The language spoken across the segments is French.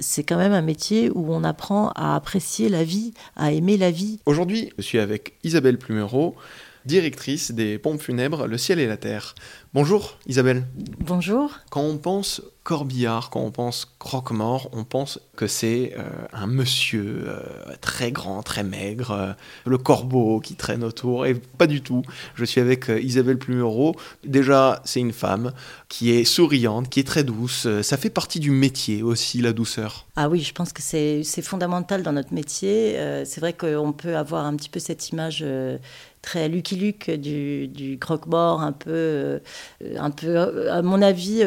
c'est quand même un métier où on apprend à apprécier la vie, à aimer la vie. Aujourd'hui, je suis avec Isabelle Plumereau, directrice des pompes funèbres Le Ciel et la Terre. Bonjour Isabelle. Bonjour. Quand on pense corbillard, quand on pense croque-mort, on pense que c'est euh, un monsieur euh, très grand, très maigre, euh, le corbeau qui traîne autour, et pas du tout. Je suis avec Isabelle Plumereau. Déjà, c'est une femme qui est souriante, qui est très douce. Ça fait partie du métier aussi, la douceur. Ah oui, je pense que c'est fondamental dans notre métier. c'est vrai qu'on peut avoir un petit peu cette image très Lucky Luke du, croque-mort, un peu un peu, à mon avis,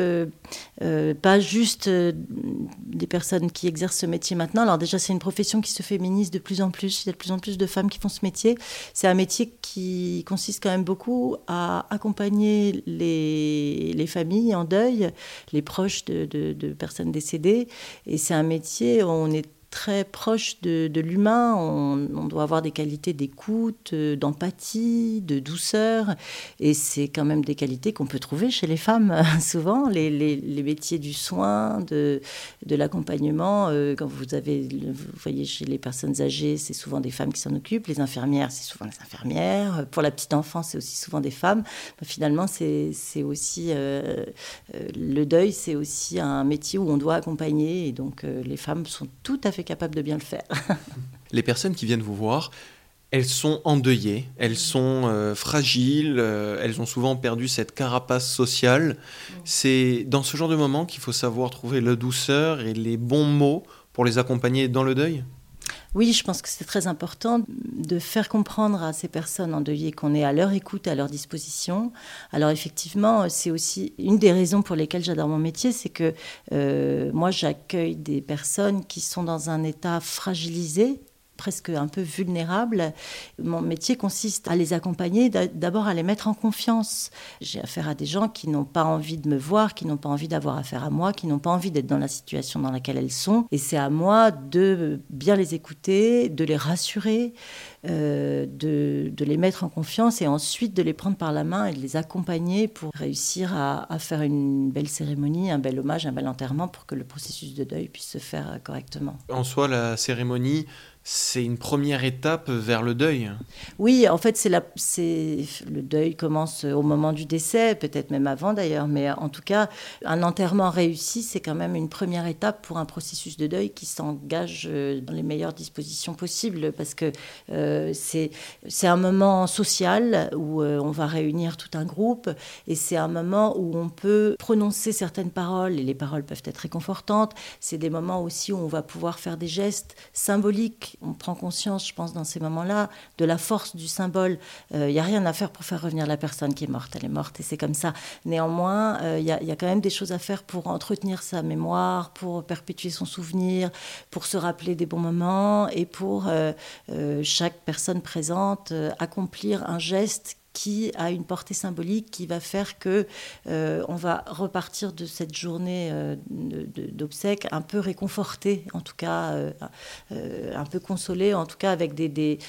pas juste des personnes qui exercent ce métier maintenant. Alors déjà, c'est une profession qui se féminise de plus en plus. Il y a de plus en plus de femmes qui font ce métier. C'est un métier qui consiste quand même beaucoup à accompagner les, les familles en deuil, les proches de, de personnes décédées. Et c'est un métier où on est très proche de, l'humain. On, doit avoir des qualités d'écoute, euh, d'empathie, de douceur. Et c'est quand même des qualités qu'on peut trouver chez les femmes, souvent. Les, les, métiers du soin, de, l'accompagnement. Euh, quand vous avez, vous voyez, chez les personnes âgées, c'est souvent des femmes qui s'en occupent. Les infirmières, c'est souvent des infirmières. Pour la petite enfance, c'est aussi souvent des femmes. finalement, c'est aussi. Euh, le deuil, c'est aussi un métier où on doit accompagner. Et donc, les femmes sont tout à fait capable de bien le faire. Les personnes qui viennent vous voir, elles sont endeuillées, elles sont euh, fragiles, euh, elles ont souvent perdu cette carapace sociale. C'est dans ce genre de moment qu'il faut savoir trouver la douceur et les bons mots pour les accompagner dans le deuil? Oui, je pense que c'est très important de faire comprendre à ces personnes endeuillées qu'on est à leur écoute, à leur disposition. Alors effectivement, c'est aussi une des raisons pour lesquelles j'adore mon métier, c'est que euh, moi j'accueille des personnes qui sont dans un état fragilisé presque un peu vulnérables. Mon métier consiste à les accompagner, d'abord à les mettre en confiance. J'ai affaire à des gens qui n'ont pas envie de me voir, qui n'ont pas envie d'avoir affaire à moi, qui n'ont pas envie d'être dans la situation dans laquelle elles sont. Et c'est à moi de bien les écouter, de les rassurer, euh, de, les mettre en confiance et ensuite de les prendre par la main et de les accompagner pour réussir à, à faire une belle cérémonie, un bel hommage, un bel enterrement pour que le processus de deuil puisse se faire correctement. En soi, la cérémonie c'est une première étape vers le deuil. Oui, en fait, c'est le deuil commence au moment du décès, peut-être même avant d'ailleurs, mais en tout cas, un enterrement réussi, c'est quand même une première étape pour un processus de deuil qui s'engage euh, dans les meilleures dispositions possibles, parce que euh, c'est un moment social où euh, on va réunir tout un groupe, et c'est un moment où on peut prononcer certaines paroles, et les paroles peuvent être réconfortantes. C'est des moments aussi où on va pouvoir faire des gestes symboliques on prend conscience, je pense, dans ces moments-là, de la force du symbole. Il euh, n'y a rien à faire pour faire revenir la personne qui est morte. Elle est morte et c'est comme ça. Néanmoins, il euh, y, a quand même des choses à faire pour entretenir sa mémoire, pour perpétuer son souvenir, pour se rappeler des bons moments et pour euh, chaque personne présente accomplir un geste qui a une portée symbolique qui va faire que euh, on va repartir de cette journée euh, d'obsèques un peu réconforté, en tout cas euh, un peu consolé, en tout cas avec des,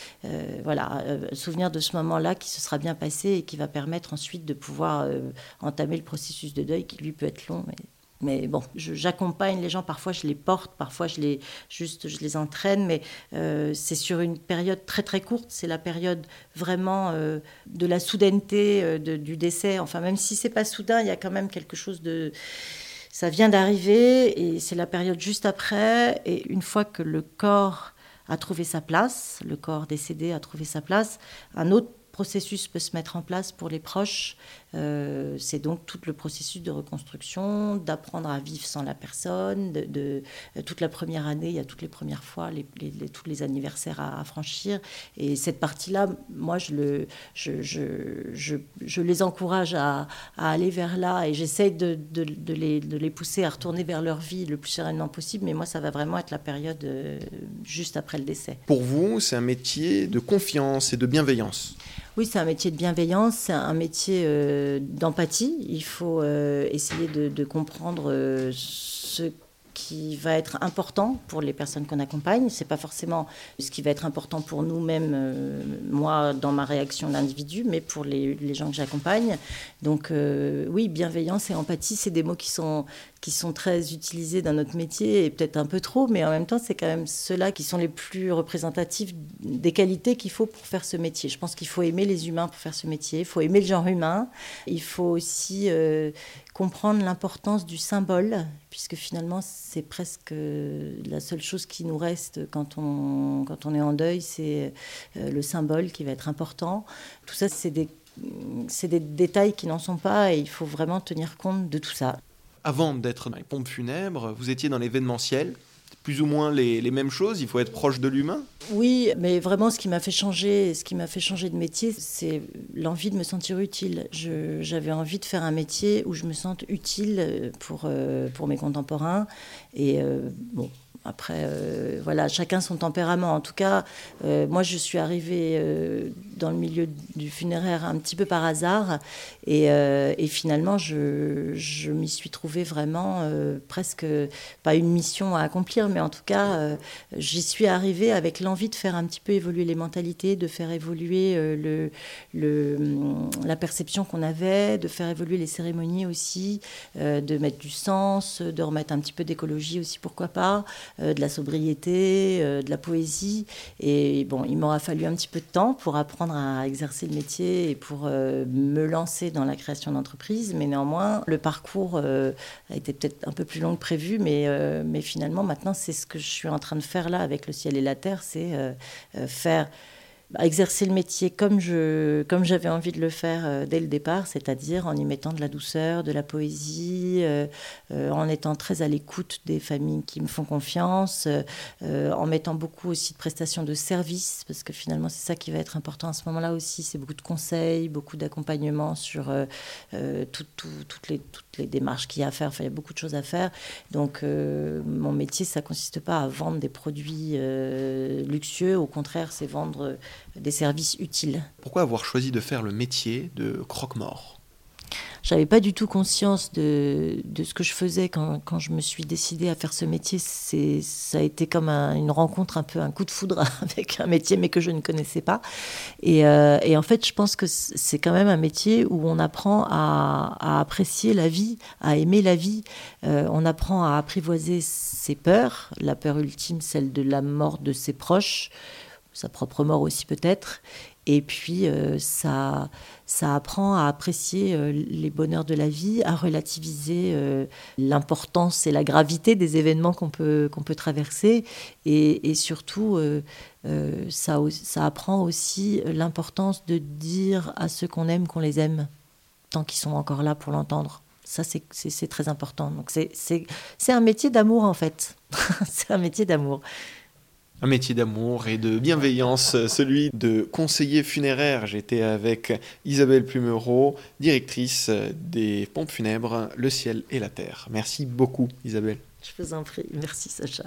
voilà souvenir de ce moment-là qui se sera bien passé et qui va permettre ensuite de pouvoir entamer le processus de deuil qui lui peut être long. Mais bon, j'accompagne les gens, parfois je les porte, parfois je les, juste, je les entraîne, mais euh, c'est sur une période très très courte, c'est la période vraiment euh, de la soudaineté euh, du décès. Enfin, même si c'est pas soudain, il y a quand même quelque chose de... Ça vient d'arriver et c'est la période juste après. Et une fois que le corps a trouvé sa place, le corps décédé a trouvé sa place, un autre processus peut se mettre en place pour les proches. Euh, c'est donc tout le processus de reconstruction, d'apprendre à vivre sans la personne. De, toute la première année, il y a toutes les premières fois, les, tous les anniversaires à, franchir. Et cette partie-là, moi, je, le, je, les encourage à, aller vers là et les, de les pousser à retourner vers leur vie le plus sereinement possible. Mais moi, ça va vraiment être la période euh, juste après le décès. Pour vous, c'est un métier de confiance et de bienveillance. Oui, c'est un métier de bienveillance, c'est un métier euh, d'empathie. Il faut euh, essayer de, comprendre euh, ce qui va être important pour les personnes qu'on accompagne. C'est pas forcément ce qui va être important pour nous-mêmes, euh, moi, dans ma réaction d'individu, mais pour les, gens que j'accompagne. Donc, euh, oui, bienveillance et empathie, c'est des mots qui sont, qui sont très utilisés dans notre métier, et peut-être un peu trop, mais en même temps, c'est quand même ceux-là qui sont les plus représentatifs des qualités qu'il faut pour faire ce métier. Je pense qu'il faut aimer les humains pour faire ce métier, il faut aimer le genre humain, il faut aussi euh, comprendre l'importance du symbole, puisque finalement, c'est presque la seule chose qui nous reste quand on, quand on est en deuil, c'est euh, le symbole qui va être important. Tout ça, c'est des des détails qui n'en sont pas et il faut vraiment tenir compte de tout ça. Avant d'être dans les pompes funèbres, vous étiez dans l'événementiel plus ou moins les, mêmes choses Il faut être proche de l'humain Oui, mais vraiment, ce qui m'a fait changer, ce qui m'a fait changer de métier, c'est l'envie de me sentir utile. J'avais envie de faire un métier où je me sente utile pour, euh, pour mes contemporains. Et euh, bon, après, euh, voilà, chacun son tempérament. En tout cas, euh, moi, je suis arrivée euh, dans le milieu du funéraire un petit peu par hasard. Et, finalement, je, je m'y suis trouvée vraiment presque, pas une mission à accomplir, mais en tout cas, j'y suis arrivée avec l'envie de faire un petit peu évoluer les mentalités, de faire évoluer le, la perception qu'on avait, de faire évoluer les cérémonies aussi, de mettre du sens, de remettre un petit peu d'écologie aussi, pourquoi pas. Euh, de la sobriété, euh, de la poésie. Et bon, il m'aura fallu un petit peu de temps pour apprendre à exercer le métier et pour euh, me lancer dans la création d'entreprise. Mais néanmoins, le parcours a été peut-être un peu plus long que prévu, mais, mais finalement, maintenant, c'est ce que je suis en train de faire là avec le ciel et la terre, c'est faire exercer le métier comme je comme j'avais envie de le faire euh, dès le départ, c'est-à-dire en y mettant de la douceur, de la poésie, euh, euh, en étant très à l'écoute des familles qui me font confiance, en mettant beaucoup aussi de prestations de services, parce que finalement c'est ça qui va être important à ce moment-là aussi, c'est beaucoup de conseils, beaucoup d'accompagnement sur toutes, les, toutes les démarches qu'il y a à faire, enfin, il y a beaucoup de choses à faire. Donc mon métier, ça consiste pas à vendre des produits luxueux, au contraire c'est vendre des services utiles. Pourquoi avoir choisi de faire le métier de croque-mort? J'avais pas du tout conscience de, de, ce que je faisais quand, quand, je me suis décidée à faire ce métier. C'est, ça a été comme une rencontre, un peu un coup de foudre avec un métier, mais que je ne connaissais pas. Et, euh, et en fait, je pense que c'est quand même un métier où on apprend à, à apprécier la vie, à aimer la vie. Euh, on apprend à apprivoiser ses peurs, la peur ultime, celle de la mort de ses proches sa propre mort aussi peut-être. Et puis euh, ça, ça apprend à apprécier euh, les bonheurs de la vie, à relativiser euh, l'importance et la gravité des événements qu'on peut, peut traverser. Et, et surtout, ça, ça apprend aussi l'importance de dire à ceux qu'on aime qu'on les aime, tant qu'ils sont encore là pour l'entendre. Ça, c'est très important. Donc, c'est un métier d'amour, en fait. c'est un métier d'amour un métier d'amour et de bienveillance, celui de conseiller funéraire. J'étais avec Isabelle Plumereau, directrice des pompes funèbres Le Ciel et la Terre. Merci beaucoup Isabelle. Je vous en prie, merci Sacha.